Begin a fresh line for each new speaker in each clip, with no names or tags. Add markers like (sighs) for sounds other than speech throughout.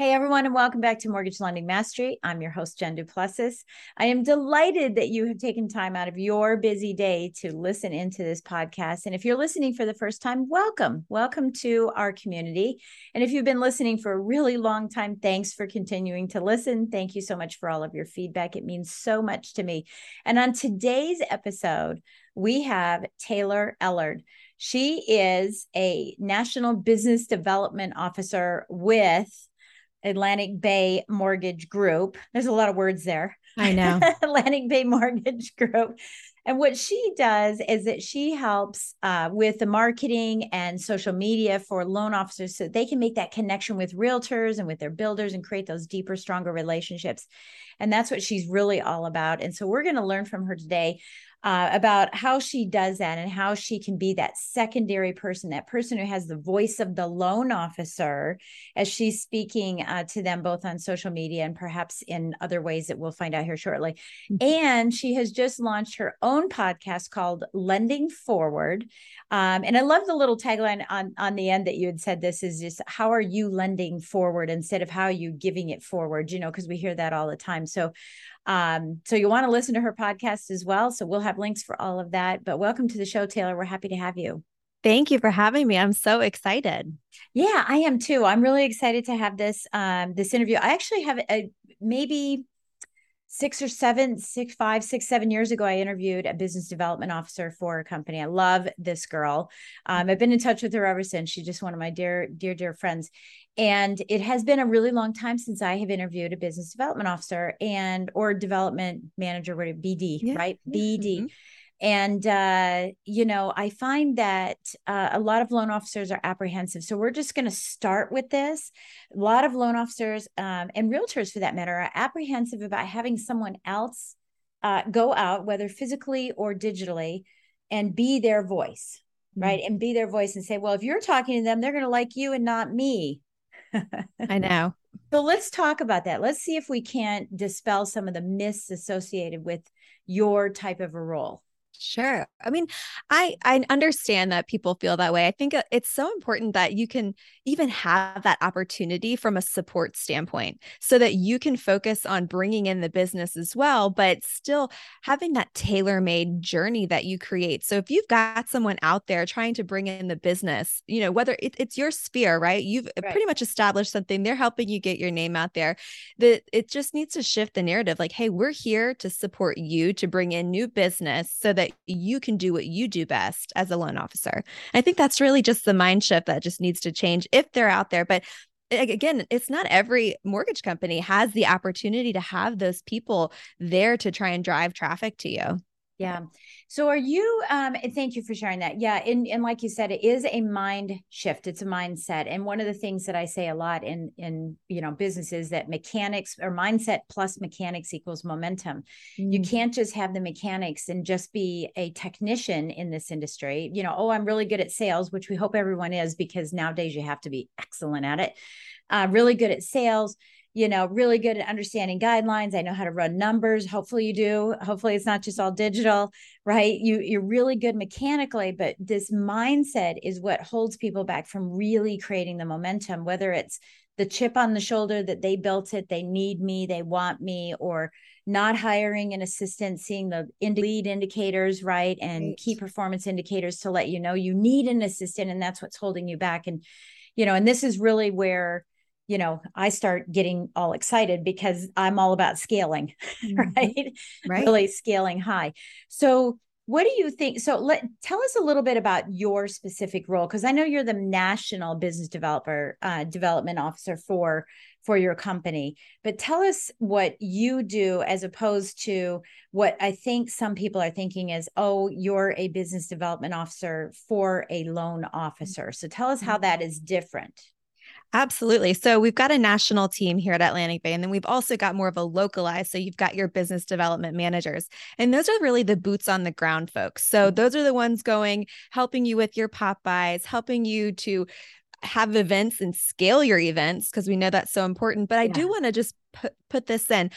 Hey everyone, and welcome back to Mortgage Lending Mastery. I'm your host, Jen Duplessis. I am delighted that you have taken time out of your busy day to listen into this podcast. And if you're listening for the first time, welcome. Welcome to our community. And if you've been listening for a really long time, thanks for continuing to listen. Thank you so much for all of your feedback. It means so much to me. And on today's episode, we have Taylor Ellard. She is a National Business Development Officer with Atlantic Bay Mortgage Group. There's a lot of words there.
I know. (laughs)
Atlantic Bay Mortgage Group. And what she does is that she helps uh, with the marketing and social media for loan officers so they can make that connection with realtors and with their builders and create those deeper, stronger relationships. And that's what she's really all about. And so we're going to learn from her today uh, about how she does that and how she can be that secondary person, that person who has the voice of the loan officer as she's speaking uh, to them both on social media and perhaps in other ways that we'll find out here shortly. Mm-hmm. And she has just launched her own podcast called Lending Forward. Um, and I love the little tagline on, on the end that you had said this is just how are you lending forward instead of how are you giving it forward, you know, because we hear that all the time. So um, so you want to listen to her podcast as well. So we'll have links for all of that. But welcome to the show, Taylor. We're happy to have you.
Thank you for having me. I'm so excited.
Yeah, I am too. I'm really excited to have this um, this interview. I actually have a maybe six or seven, six, five, six, seven years ago, I interviewed a business development officer for a company. I love this girl. Um, I've been in touch with her ever since. She's just one of my dear, dear, dear friends. And it has been a really long time since I have interviewed a business development officer and or development manager, BD, yeah. right? BD. Mm-hmm. And, uh, you know, I find that uh, a lot of loan officers are apprehensive. So we're just going to start with this. A lot of loan officers um, and realtors, for that matter, are apprehensive about having someone else uh, go out, whether physically or digitally, and be their voice, mm-hmm. right? And be their voice and say, well, if you're talking to them, they're going to like you and not me.
I know. (laughs)
So let's talk about that. Let's see if we can't dispel some of the myths associated with your type of a role.
Sure. I mean, I I understand that people feel that way. I think uh, it's so important that you can even have that opportunity from a support standpoint so that you can focus on bringing in the business as well, but still having that tailor-made journey that you create. So if you've got someone out there trying to bring in the business, you know, whether it, it's your sphere, right? You've uh, right. pretty much established something. They're helping you get your name out there. That it just needs to shift the narrative like, "Hey, we're here to support you to bring in new business so that you can do what you do best as a loan officer. I think that's really just the mind shift that just needs to change if they're out there. But again, it's not every mortgage company has the opportunity to have those people there to try and drive traffic to you.
Yeah. So are you um thank you for sharing that. Yeah, and and like you said it is a mind shift. It's a mindset. And one of the things that I say a lot in in you know businesses that mechanics or mindset plus mechanics equals momentum. Mm. You can't just have the mechanics and just be a technician in this industry. You know, oh, I'm really good at sales, which we hope everyone is because nowadays you have to be excellent at it. Uh, really good at sales you know, really good at understanding guidelines. I know how to run numbers. Hopefully you do. Hopefully it's not just all digital, right? You you're really good mechanically, but this mindset is what holds people back from really creating the momentum, whether it's the chip on the shoulder that they built it, they need me, they want me, or not hiring an assistant, seeing the lead indicators, right? And right. key performance indicators to let you know you need an assistant and that's what's holding you back. And, you know, and this is really where you know, I start getting all excited because I'm all about scaling, (laughs) mm-hmm. right? Right. Really scaling high. So, what do you think? So, let tell us a little bit about your specific role because I know you're the national business developer uh, development officer for for your company. But tell us what you do as opposed to what I think some people are thinking is, oh, you're a business development officer for a loan officer. So, tell us how mm-hmm. that is different.
Absolutely. So we've got a national team here at Atlantic Bay, and then we've also got more of a localized. So you've got your business development managers, and those are really the boots on the ground folks. So mm-hmm. those are the ones going, helping you with your pop-bys, helping you to have events and scale your events because we know that's so important. But I yeah. do want to just put put this in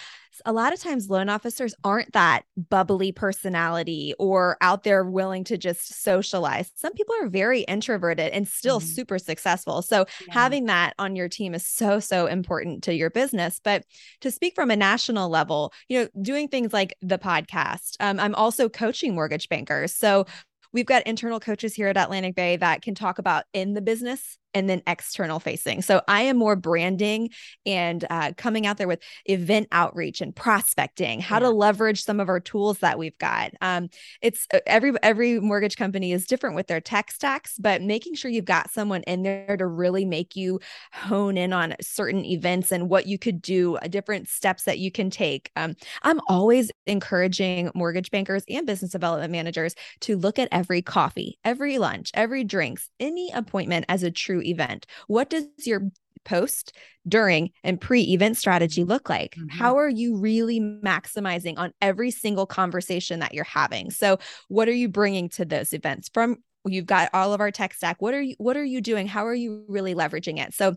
a lot of times loan officers aren't that bubbly personality or out there willing to just socialize. Some people are very introverted and still mm-hmm. super successful. So yeah. having that on your team is so so important to your business. But to speak from a national level, you know, doing things like the podcast. Um, I'm also coaching mortgage bankers. So we've got internal coaches here at Atlantic Bay that can talk about in the business and then external facing. So I am more branding and uh, coming out there with event outreach and prospecting, how yeah. to leverage some of our tools that we've got. Um, it's uh, every every mortgage company is different with their tech stacks, but making sure you've got someone in there to really make you hone in on certain events and what you could do, uh, different steps that you can take. Um, I'm always encouraging mortgage bankers and business development managers to look at every coffee, every lunch, every drinks, any appointment as a true event? What does your post, during, and pre event strategy look like? Mm-hmm. How are you really maximizing on every single conversation that you're having? So, what are you bringing to those events from? You've got all of our tech stack. What are you what are you doing? How are you really leveraging it? So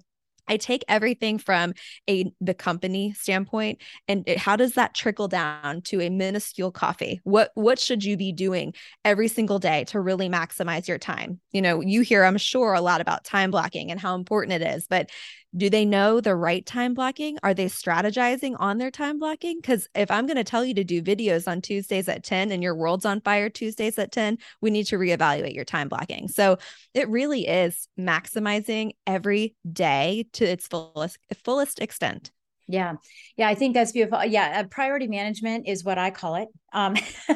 I take everything from a the company standpoint and it, how does that trickle down to a minuscule coffee? What what should you be doing every single day to really maximize your time? You know, you hear I'm sure a lot about time blocking and how important it is, but do they know the right time blocking? Are they strategizing on their time blocking? Because if I'm going to tell you to do videos on Tuesdays at 10 and your world's on fire Tuesdays at 10, we need to reevaluate your time blocking. So it really is maximizing every day to its fullest fullest extent.
Yeah. Yeah. I think that's beautiful. Yeah. Uh, priority management is what I call it. Um, (laughs)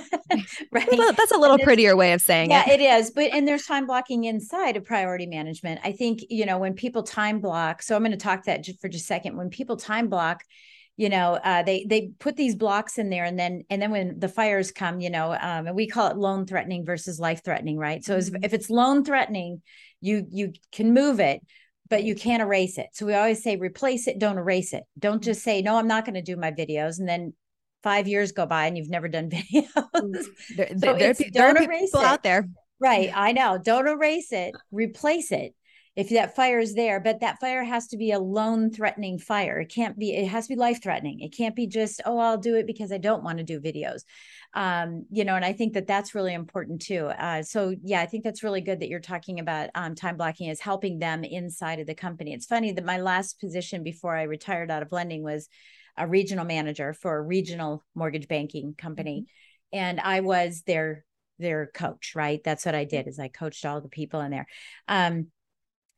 right. Well, that's a little prettier way of saying
yeah, it. Yeah, it is. But, and there's time blocking inside of priority management. I think, you know, when people time block, so I'm going to talk that for just a second. When people time block, you know, uh, they, they put these blocks in there and then, and then when the fires come, you know, um, and we call it loan threatening versus life threatening, right? So mm-hmm. if it's loan threatening, you, you can move it but you can't erase it. So we always say replace it, don't erase it. Don't just say, no, I'm not going to do my videos. And then five years go by and you've never done (laughs) videos.
There, so there, there, don't there erase people it. out there.
Right. I know. Don't erase it, replace it. If that fire is there, but that fire has to be a loan threatening fire. It can't be, it has to be life threatening. It can't be just, oh, I'll do it because I don't want to do videos um, you know, and I think that that's really important too. Uh, so yeah, I think that's really good that you're talking about um, time blocking is helping them inside of the company. It's funny that my last position before I retired out of lending was a regional manager for a regional mortgage banking company, mm-hmm. and I was their their coach. Right, that's what I did is I coached all the people in there. Um,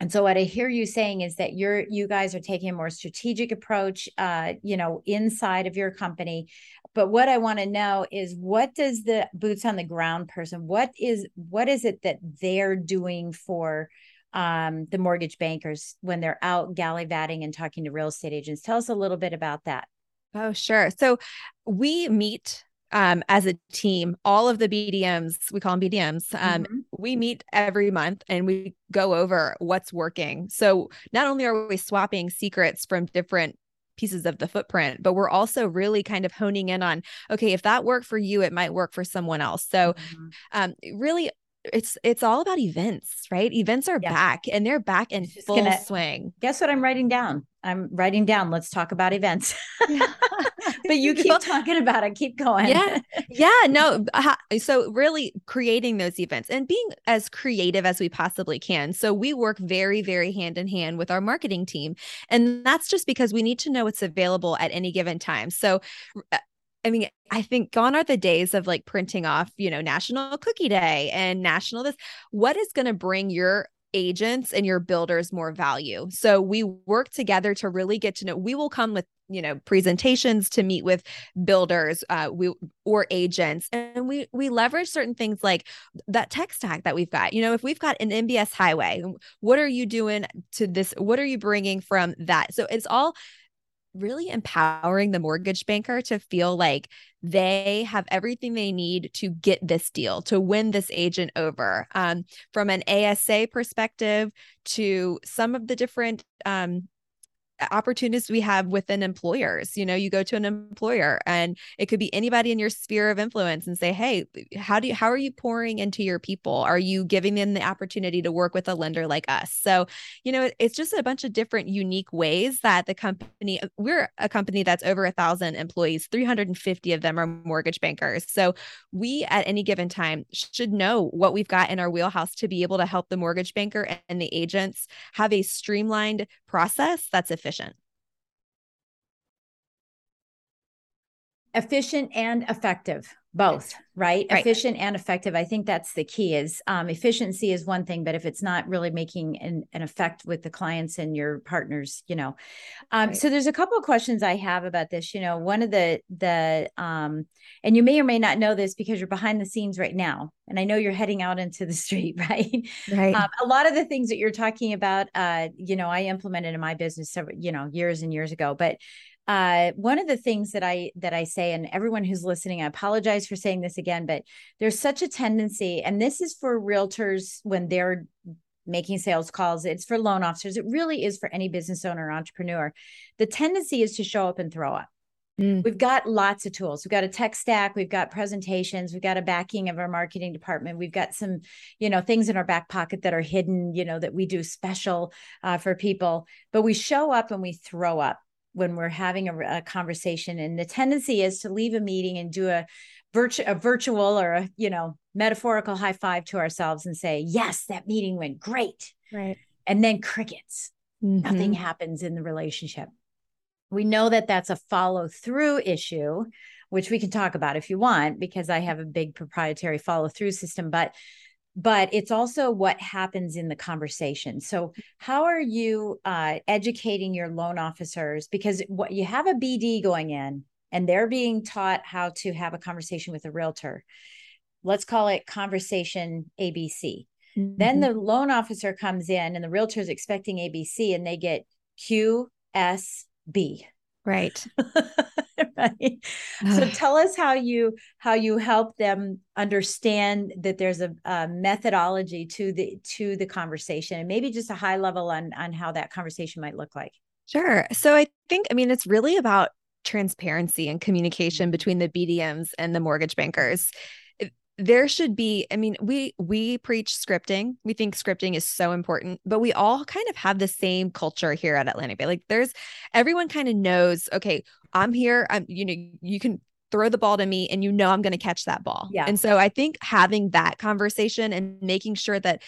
and so what I hear you saying is that you're you guys are taking a more strategic approach, uh, you know, inside of your company. But what I want to know is what does the boots on the ground person, what is what is it that they're doing for um, the mortgage bankers when they're out gallivanting and talking to real estate agents? Tell us a little bit about that.
Oh, sure. So we meet um, as a team, all of the BDMs, we call them BDMs, um, mm-hmm. we meet every month and we go over what's working. So not only are we swapping secrets from different pieces of the footprint, but we're also really kind of honing in on okay, if that worked for you, it might work for someone else. So, mm-hmm. um, really it's it's all about events, right? Events are yeah. back and they're back in full gonna, swing.
Guess what I'm writing down? I'm writing down. Let's talk about events. (laughs) (laughs) but you (laughs) keep talking about it. Keep going.
Yeah. Yeah. No. So, really creating those events and being as creative as we possibly can. So, we work very, very hand in hand with our marketing team. And that's just because we need to know what's available at any given time. So, uh, I mean, I think gone are the days of like printing off, you know, National Cookie Day and National this. What is going to bring your agents and your builders more value. So we work together to really get to know. We will come with you know presentations to meet with builders uh, we or agents and we we leverage certain things like that tech stack that we've got you know if we've got an mbs highway what are you doing to this what are you bringing from that so it's all really empowering the mortgage banker to feel like they have everything they need to get this deal, to win this agent over. Um, from an ASA perspective to some of the different um, opportunities we have within employers. You know, you go to an employer and it could be anybody in your sphere of influence and say, "Hey, how do you how are you pouring into your people? Are you giving them the opportunity to work with a lender like us?" So, you know, it's just a bunch of different unique ways that the company we're a company that's over a thousand employees, 350 of them are mortgage bankers. So, we at any given time should know what we've got in our wheelhouse to be able to help the mortgage banker and the agents have a streamlined process that's efficient.
Efficient and effective both right? right? efficient and effective i think that's the key is um, efficiency is one thing but if it's not really making an, an effect with the clients and your partners you know um, right. so there's a couple of questions i have about this you know one of the the um, and you may or may not know this because you're behind the scenes right now and i know you're heading out into the (laughs) street right
right um,
a lot of the things that you're talking about uh, you know i implemented in my business several you know years and years ago but uh, one of the things that I that I say, and everyone who's listening, I apologize for saying this again, but there's such a tendency, and this is for realtors when they're making sales calls, it's for loan officers, it really is for any business owner or entrepreneur. The tendency is to show up and throw up. Mm. We've got lots of tools. We've got a tech stack. We've got presentations. We've got a backing of our marketing department. We've got some, you know, things in our back pocket that are hidden, you know, that we do special uh, for people. But we show up and we throw up when we're having a, a, conversation and the tendency is to leave a meeting and do a virtual a virtual or a you know metaphorical high five to ourselves and say yes that meeting went great.
Right.
And then crickets. Mm-hmm. nothing happens in the relationship. We know that that's a follow through issue which we can talk about if you want because i have a big proprietary follow through system but but it's also what happens in the conversation. So, how are you uh, educating your loan officers? Because what you have a BD going in, and they're being taught how to have a conversation with a realtor. Let's call it conversation ABC. Mm-hmm. Then the loan officer comes in, and the realtor is expecting ABC, and they get QSB.
Right. (laughs)
right. so tell us how you how you help them understand that there's a, a, methodology to the to the conversation and maybe just a high level on on how that conversation might look like.
Sure. So I think I mean it's really about transparency and communication between the BDMs and the mortgage bankers there should be i mean we we preach scripting. We think scripting is so important but we all kind of have the same culture here at atlantic bay. Like there's everyone kind of knows okay i'm here. I'm you know you can throw the ball to me and you know i'm going to catch that ball.
Yeah.
And so i think having that conversation and making sure that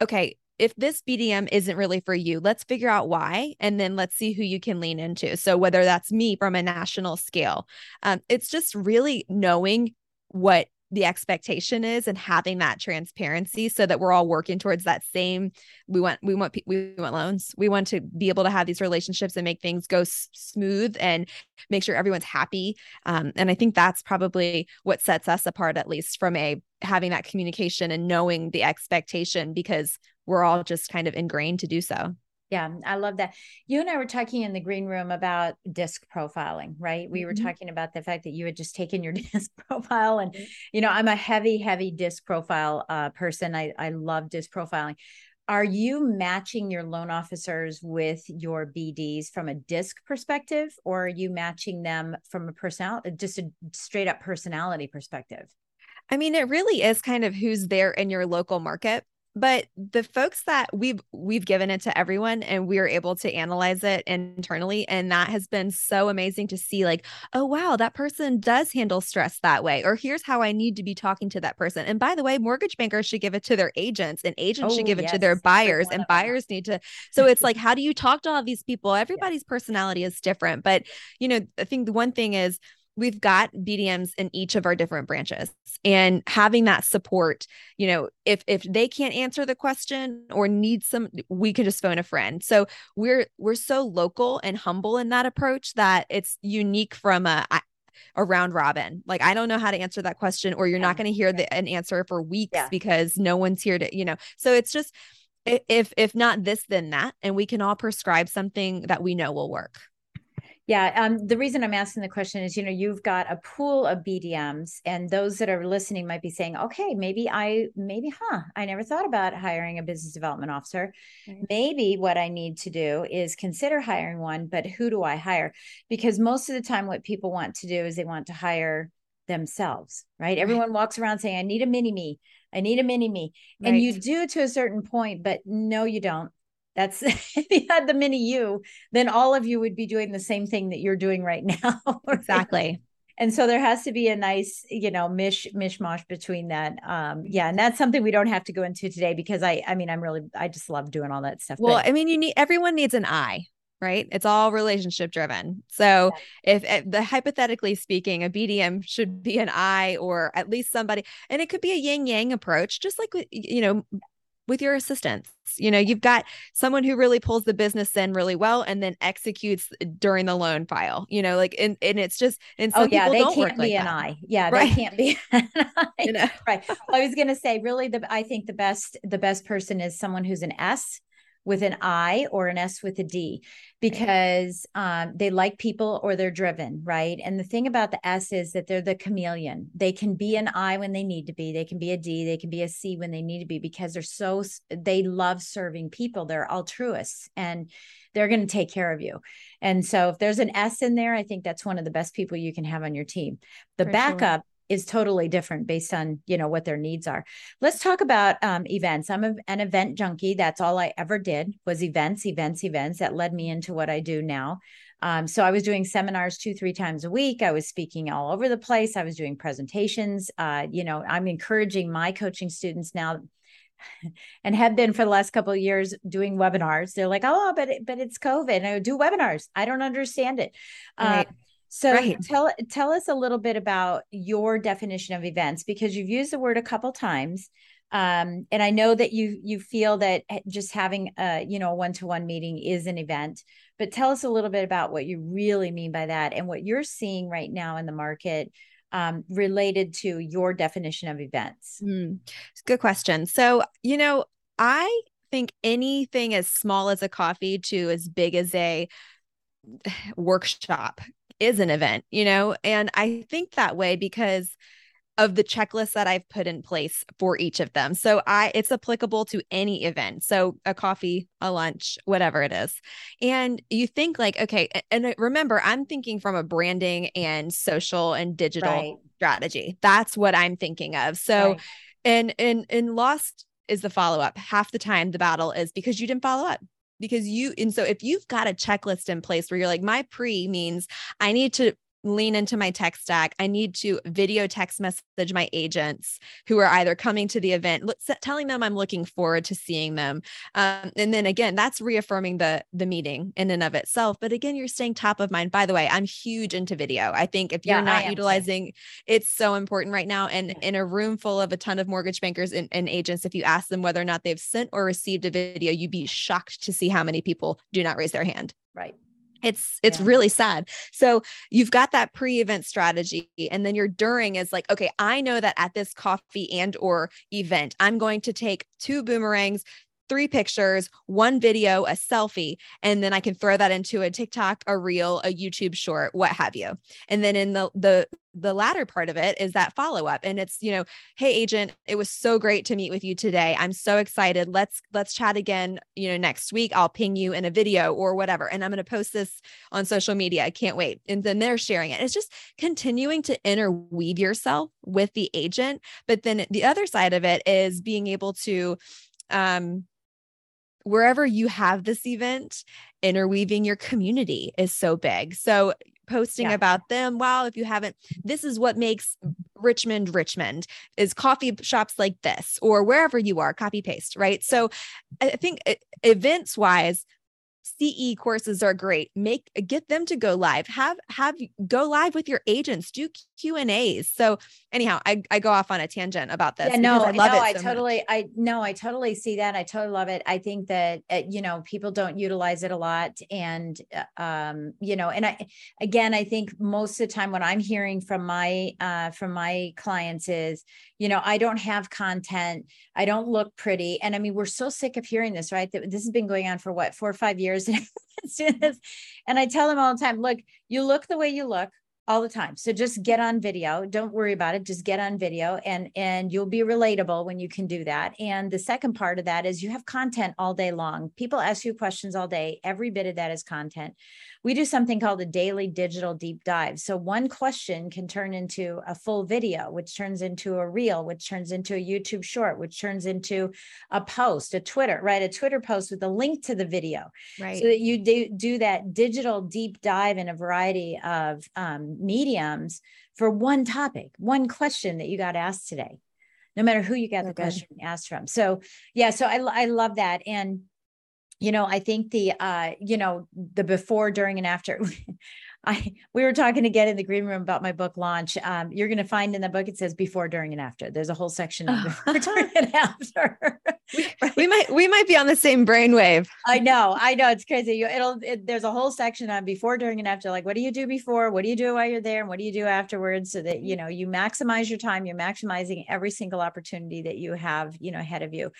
okay if this BDM isn't really for you, let's figure out why, and then let's see who you can lean into. So whether that's me from a national scale, um, it's just really knowing what the expectation is and having that transparency so that we're all working towards that same we want we want we want loans. We want to be able to have these relationships and make things go s- smooth and make sure everyone's happy. Um, and i think that's probably what sets us apart at least from a having that communication and knowing the expectation because we're all just kind of ingrained to do so
yeah, I love that. You and I were talking in the green room about disc profiling, right? We mm-hmm. were talking about the fact that you had just taken your (laughs) disc profile, and mm-hmm. you know, I'm a heavy, heavy disc profile uh, person. I I love disc profiling. Are you matching your loan officers with your BDs from a disc perspective, or are you matching them from a personal, just a straight up personality perspective?
I mean, it really is kind of who's there in your local market but the folks that we've we've given it to everyone and we are able to analyze it internally and that has been so amazing to see like oh wow that person does handle stress that way or here's how i need to be talking to that person and by the way mortgage bankers should give it to their agents and agents oh, should give yes. it to their buyers and buyers need to so it's like how do you talk to all these people (laughs) everybody's yeah. personality is different but you know i think the one thing is we've got BDMs in each of our different branches and having that support, you know, if if they can't answer the question or need some we can just phone a friend. So we're we're so local and humble in that approach that it's unique from a a round robin. Like I don't know how to answer that question or you're yeah. not going to hear the, an answer for weeks yeah. because no one's here to, you know. So it's just if if not this then that and we can all prescribe something that we know will work.
Yeah, um, the reason I'm asking the question is, you know, you've got a pool of BDMs, and those that are listening might be saying, okay, maybe I, maybe, huh, I never thought about hiring a business development officer. Mm-hmm. Maybe what I need to do is consider hiring one, but who do I hire? Because most of the time, what people want to do is they want to hire themselves, right? right. Everyone walks around saying, I need a mini me. I need a mini me. Right. And you do to a certain point, but no, you don't. That's (laughs) if you had the mini you, then all of you would be doing the same thing that you're doing right (laughs) now.
Exactly.
And so there has to be a nice, you know, mish mishmash between that. Um, yeah, and that's something we don't have to go into today because I, I mean, I'm really, I just love doing all that stuff.
Well, but, I mean, you need everyone needs an eye, right? It's all relationship driven. So yeah. if, if, the hypothetically speaking, a BDM should be an eye or at least somebody, and it could be a yin yang approach, just like you know with your assistants. You know, you've got someone who really pulls the business in really well and then executes during the loan file. You know, like and, and it's just and oh,
some oh yeah, they can't be like an eye. Yeah, right. they can't be. (laughs) You know? Right. I was gonna say, really, the I think the best the best person is someone who's an S with an I or an S with a D because um, they like people or they're driven, right? And the thing about the S is that they're the chameleon. They can be an I when they need to be, they can be a D, they can be a C when they need to be because they're so, they love serving people. They're altruists and they're going to take care of you. And so if there's an S in there, I think that's one of the best people you can have on your team. The For backup, sure is totally different based on you know what their needs are. Let's talk about um, events. I'm a, an event junkie. That's all i ever did was events events events that led me into what i do now. Um, so i was doing seminars two three times a week. I was speaking all over the place. I was doing presentations. Uh, you know i'm encouraging my coaching students now (sighs) and have been for the last couple of years doing webinars. They're like oh but it, but it's covid. I do webinars. I don't understand it. Right. uh, so right. tell tell us a little bit about your definition of events because you've used the word a couple times. Um, and I know that you you feel that just having a you know one to one meeting is an event, but tell us a little bit about what you really mean by that and what you're seeing right now in the market um, related to your definition of events.
Mm, good question. So you know, I think anything as small as a coffee to as big as a workshop is an event, you know? And I think that way because of the checklist that I've put in place for each of them. So I it's applicable to any event. So a coffee, a lunch, whatever it is. And you think like okay, and uh, remember I'm thinking from a branding and social and digital right. strategy. That's what I'm thinking of. So right. and and and lost is the follow up. Half the time the battle is because you didn't follow up because you and so if you've got a checklist in place where you're like my pre means i need to lean into my tech stack. I need to video text message my agents who are either coming to the event, telling them I'm looking forward to seeing them. Um, and then again, that's reaffirming the the meeting in and of itself. But again, you're staying top of mind. By the way, I'm huge into video. I think if you're yeah, not utilizing, it's so important right now. And in a room full of a ton of mortgage bankers and, and agents, if you ask them whether or not they've sent or received a video, you'd be shocked to see how many people do not raise their hand.
Right
it's it's yeah. really sad so you've got that pre-event strategy and then your during is like okay i know that at this coffee and or event i'm going to take two boomerangs three pictures, one video, a selfie, and then I can throw that into a TikTok, a reel, a YouTube short, what have you. And then in the the the latter part of it is that follow up and it's you know hey agent it was so great to meet with you today. I'm so excited. Let's let's chat again you know next week. I'll ping you in a video or whatever and i'm going to post this on social media. I can't wait. And then they're sharing it. It's just continuing to interweave yourself with the agent. But then the other side of it is being able to um wherever you have this event interweaving your community is so big so posting yeah. about them. Wow, if you haven't, this is what makes Richmond Richmond is coffee shops like this or wherever you are, copy paste, right? So I think events wise, CE courses are great. Make get them to go live. Have have go live with your agents. Do Q and A's. So anyhow, I, I go off on a tangent about this.
Yeah, no, I love no, it. I totally, much. I no, I totally see that. I totally love it. I think that uh, you know people don't utilize it a lot, and uh, um, you know, and I again, I think most of the time what I'm hearing from my uh from my clients is, you know, I don't have content, I don't look pretty, and I mean, we're so sick of hearing this, right? This has been going on for what four or five years, (laughs) and I tell them all the time, look, you look the way you look all the time. So just get on video. Don't worry about it. Just get on video and and you'll be relatable when you can do that. And the second part of that is you have content all day long. People ask you questions all day. Every bit of that is content we do something called a daily digital deep dive. So one question can turn into a full video, which turns into a reel, which turns into a YouTube short, which turns into a post, a Twitter, right? A Twitter post with a link to the video. Right. So that you do, do that digital deep dive in a variety of um, mediums for one topic, one question that you got asked today no matter who you got the question asked from. So yeah, so I I love that. And you know i think the uh you know the before during and after (laughs) I we were talking again in the green room about my book launch. Um, you're going to find in the book it says before, during, and after. There's a whole section of before, during, and after. (laughs)
we, (laughs) we, might we might be on the same brainwave.
I know, I know, it's crazy. You, it'll it, there's a whole section on before, during, and after. Like, what do you do before? What do you do while you're there? And what do you do afterwards? So that you know you maximize your time. You're maximizing every single opportunity that you have, you know, ahead of you.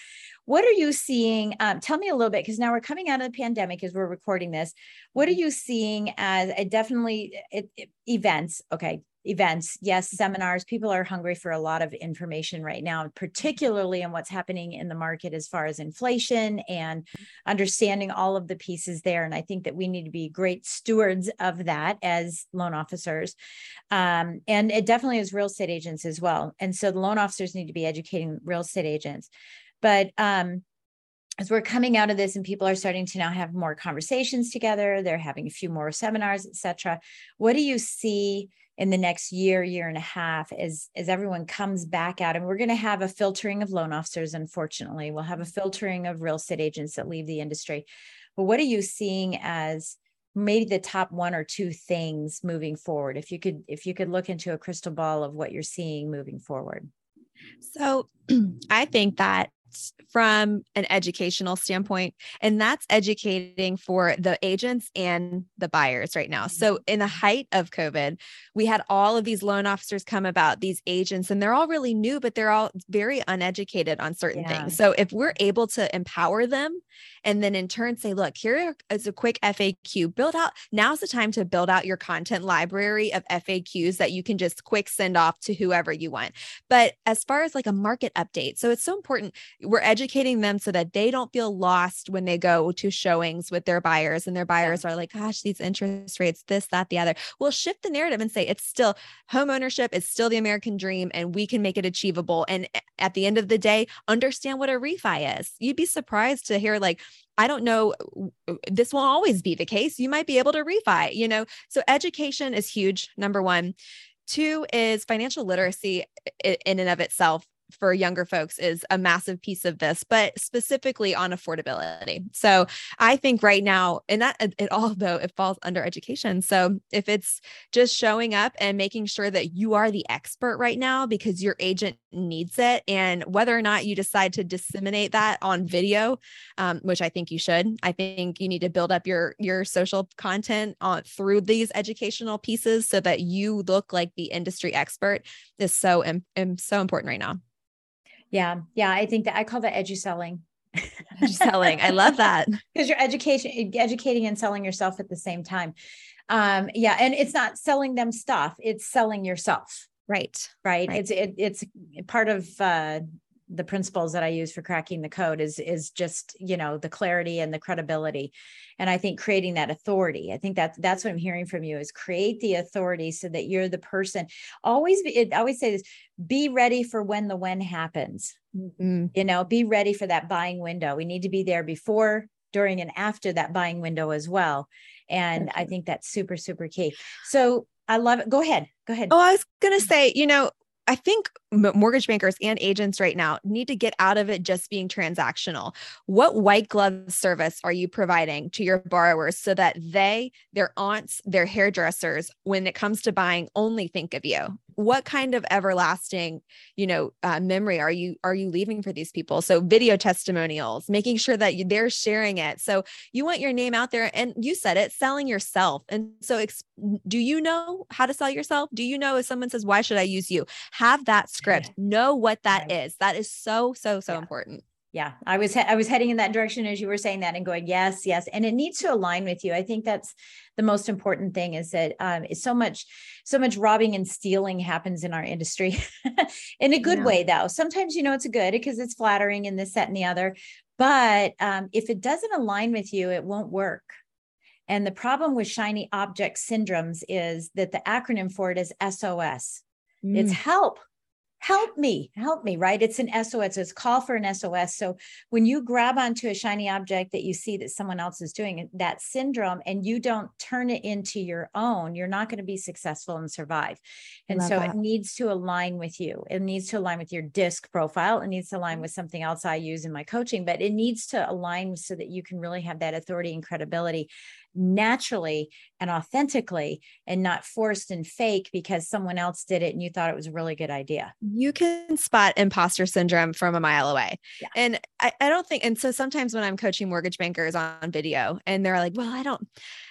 What are you seeing? Um, tell me a little bit because now we're coming out of the pandemic as we're recording this. What are you seeing as a definitely it, it, events? Okay, events, yes, seminars. People are hungry for a lot of information right now, particularly in what's happening in the market as far as inflation and understanding all of the pieces there. And I think that we need to be great stewards of that as loan officers. Um, and it definitely is real estate agents as well. And so the loan officers need to be educating real estate agents. But um, as we're coming out of this and people are starting to now have more conversations together, they're having a few more seminars, etc. What do you see in the next year, year and a half as as everyone comes back out? And we're going to have a filtering of loan officers, unfortunately. We'll have a filtering of real estate agents that leave the industry. But what are you seeing as maybe the top one or two things moving forward? If you could, if you could look into a crystal ball of what you're seeing moving forward.
So (clears throat) I think that from an educational standpoint, and that's educating for the agents and the buyers right now. So, mm-hmm. in the height of COVID, we had all of these loan officers come about, these agents, and they're all really new, but they're all very uneducated on certain yeah. things. So, if we're able to empower them and then in turn say, look, here is a quick FAQ, build out, now's the time to build out your content library of FAQs that you can just quick send off to whoever you want. But as far as like a market update, so it's so important we're educating them so that they don't feel lost when they go to showings with their buyers and their buyers are like gosh these interest rates this that the other. We'll shift the narrative and say it's still home ownership is still the american dream and we can make it achievable. And at the end of the day understand what a refi is. You'd be surprised to hear like I don't know, uh, this won't always be the case. You might be able to refi, you know? So education is huge, number one. Two is financial literacy in and of itself for younger folks is a massive piece of this, but specifically on affordability. So I think right now, and that it all (laughs) though it falls under education. So if it's just showing up and making sure that you are the expert right now because your agent needs it, and whether or not you decide to disseminate that on video, um, which I think you should, I think you need to build up your your social content on through these educational pieces so that you look like the industry expert is so so important right now.
Yeah. Yeah. I think that I call that edu selling. (laughs)
selling. I love that.
Because you're education educating and selling yourself at the same time. Um, yeah, and it's not selling them stuff, it's selling yourself.
Right.
Right. right. It's it, it's part of uh the principles that I use for cracking the code is is just you know the clarity and the credibility, and I think creating that authority. I think that's that's what I'm hearing from you is create the authority so that you're the person. Always, be, it, I always say this: be ready for when the when happens. Mm-hmm. You know, be ready for that buying window. We need to be there before, during, and after that buying window as well. And I think that's super super key. So I love it. Go ahead. Go ahead.
Oh, I was going to say, you know, I think mortgage bankers and agents right now need to get out of it just being transactional. What white glove service are you providing to your borrowers so that they, their aunts, their hairdressers, when it comes to buying, only think of you? what kind of everlasting you know uh, memory are you are you leaving for these people? So video testimonials making sure that you, they're sharing it. So you want your name out there and you said it selling yourself. And so ex- do you know how to sell yourself? Do you know if someone says why should i use you? Have that script. Know what that is. That is so so so yeah. important.
Yeah. I was he- i was heading in that direction as you were saying that and going yes yes. And it needs to align with you. I think that's the most important thing is that um, so much so much robbing and stealing happens in our industry (laughs) in a good yeah. way though. Sometimes you know it's a good because it's flattering and this that and the other. But um, if it doesn't align with you it won't work. And the problem with shiny object syndromes is that the acronym for it is sos mm. it's help help me, help me, right? It's an SOS, it's call for an SOS. So when you grab onto a shiny object that you see that someone else is doing that syndrome and you don't turn it into your own, you're not going to be successful and survive. And so that. it needs to align with you. It needs to align with your disc profile. It needs to align mm. with something else I use in my coaching, but it needs to align so that you can really have that authority and credibility naturally and authentically and not forced and fake because someone else did it and you thought it was a really good idea.
You can spot imposter syndrome from a mile away. Yeah. And I, I don't think, and so sometimes when I'm coaching mortgage bankers on video and they're like, well, I don't,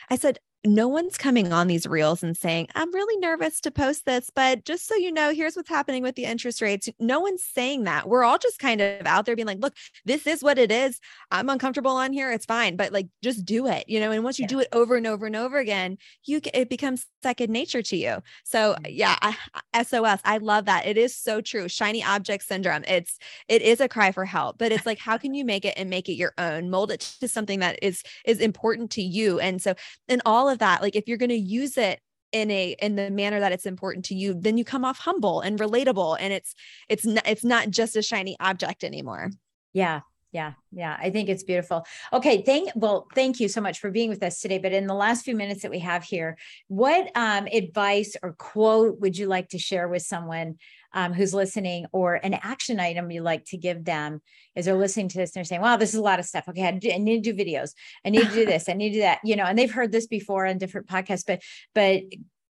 I said, no one's coming on these reels and saying, I'm really nervous to post this, but just so you know, here's what's happening with the interest rates. No one's saying that. We're all just kind of out there being like, look, this is what it is. I'm uncomfortable on here. It's fine, but like just do it, you know, and once you yeah. do it over and over and over again, you it becomes second nature to you. So mm-hmm. yeah, I, SOS, I love that. It is so true. Shiny object syndrome. It's it is a cry for help, but it's like how can you make it and make it your own, mold it to something that is is important to you. And so in all of that, like if you're going to use it in a in the manner that it's important to you then you come off humble and relatable and it's it's not it's not just a shiny object anymore.
Yeah yeah yeah i think it's beautiful okay thank well thank you so much for being with us today but in the last few minutes that we have here what um, advice or quote would you like to share with someone um, who's listening or an action item you like to give them as they're listening to this and they're saying, wow, this is a lot of stuff. Okay, I, do, I need to do videos. I need to do this. I need to do that. You know, and they've heard this before on different podcasts, but but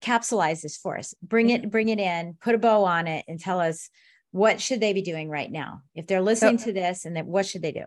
capsulize this for us. Bring it, bring it in, put a bow on it, and tell us what should they be doing right now if they're listening so, to this, and then what should they do?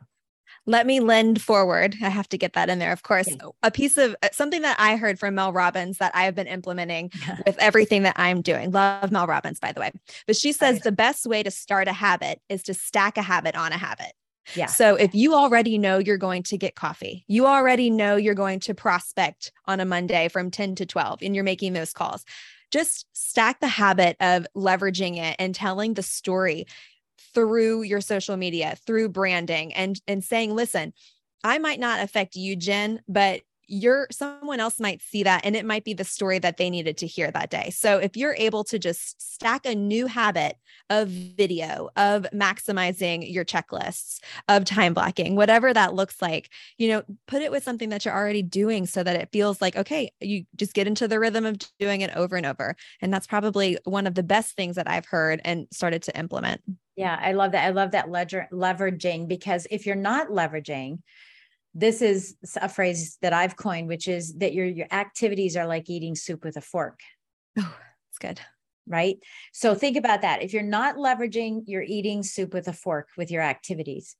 let me lend forward. I have to get that in there, of course. Yeah. A piece of uh, something that I heard from Mel Robbins that I have been implementing yeah. (laughs) with everything that I'm doing. Love Mel Robbins, by the way. But she says right. the best way to start a habit is to stack a habit on a habit. Yeah. So if you already know you're going to get coffee, you already know you're going to prospect on a Monday from 10 to 12 and you're making those calls. Just stack the habit of leveraging it and telling the story through your social media, through branding and and saying, "Listen, I might not affect you, Jen, but you're someone else might see that and it might be the story that they needed to hear that day. So if you're able to just stack a new habit of video, of maximizing your checklists, of time blocking, whatever that looks like, you know, put it with something that you're already doing so that it feels like okay, you just get into the rhythm of doing it over and over. And that's probably one of the best things that I've heard and started to implement.
Yeah, I love that. I love that ledger leveraging because if you're not leveraging, this is a phrase that I've coined, which is that your your activities are like eating soup with a fork.
Oh, that's good.
right? So think about that. If you're not leveraging, you're eating soup with a fork with your activities.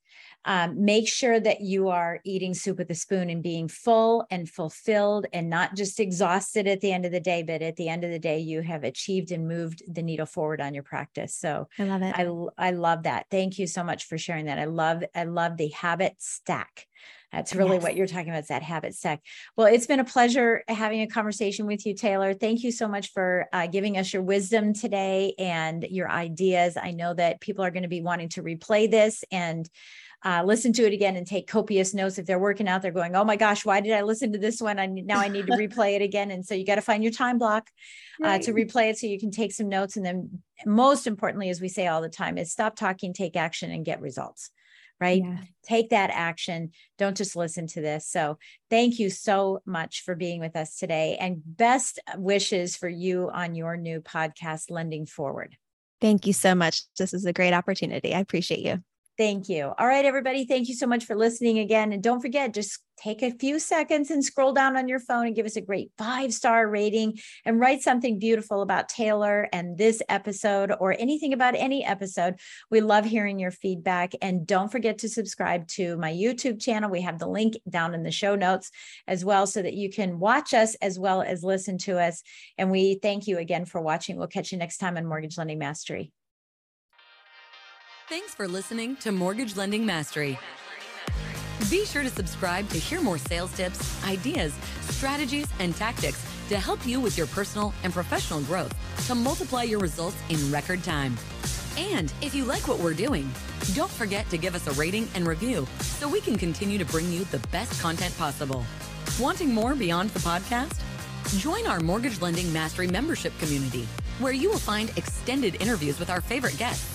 Um, make sure that you are eating soup with a spoon and being full and fulfilled and not just exhausted at the end of the day, but at the end of the day, you have achieved and moved the needle forward on your practice. So
I love it.
I, I love that. Thank you so much for sharing that. I love, I love the habit stack. That's really yes. what you're talking about, is that habit stack. Well, it's been a pleasure having a conversation with you, Taylor. Thank you so much for uh, giving us your wisdom today and your ideas. I know that people are going to be wanting to replay this and uh, listen to it again and take copious notes if they're working out. They're going, "Oh my gosh, why did I listen to this one? I now I need to (laughs) replay it again." And so you got to find your time block uh, right. to replay it so you can take some notes. And then, most importantly, as we say all the time, is stop talking, take action, and get results right? Yeah. Take that action. Don't just listen to this. So, thank you so much for being with us today and best wishes for you on your new podcast, Lending Forward.
Thank you so much. This is a great opportunity. I appreciate you.
Thank you. All right, everybody. Thank you so much for listening again. And don't forget, just take a few seconds and scroll down on your phone and give us a great five star rating and write something beautiful about Taylor and this episode or anything about any episode. We love hearing your feedback. And don't forget to subscribe to my YouTube channel. We have the link down in the show notes as well so that you can watch us as well as listen to us. And we thank you again for watching. We'll catch you next time on Mortgage Lending Mastery.
Thanks for listening to Mortgage Lending Mastery. Be sure to subscribe to hear more sales tips, ideas, strategies, and tactics to help you with your personal and professional growth to multiply your results in record time. And if you like what we're doing, don't forget to give us a rating and review so we can continue to bring you the best content possible. Wanting more beyond the podcast? Join our Mortgage Lending Mastery membership community, where you will find extended interviews with our favorite guests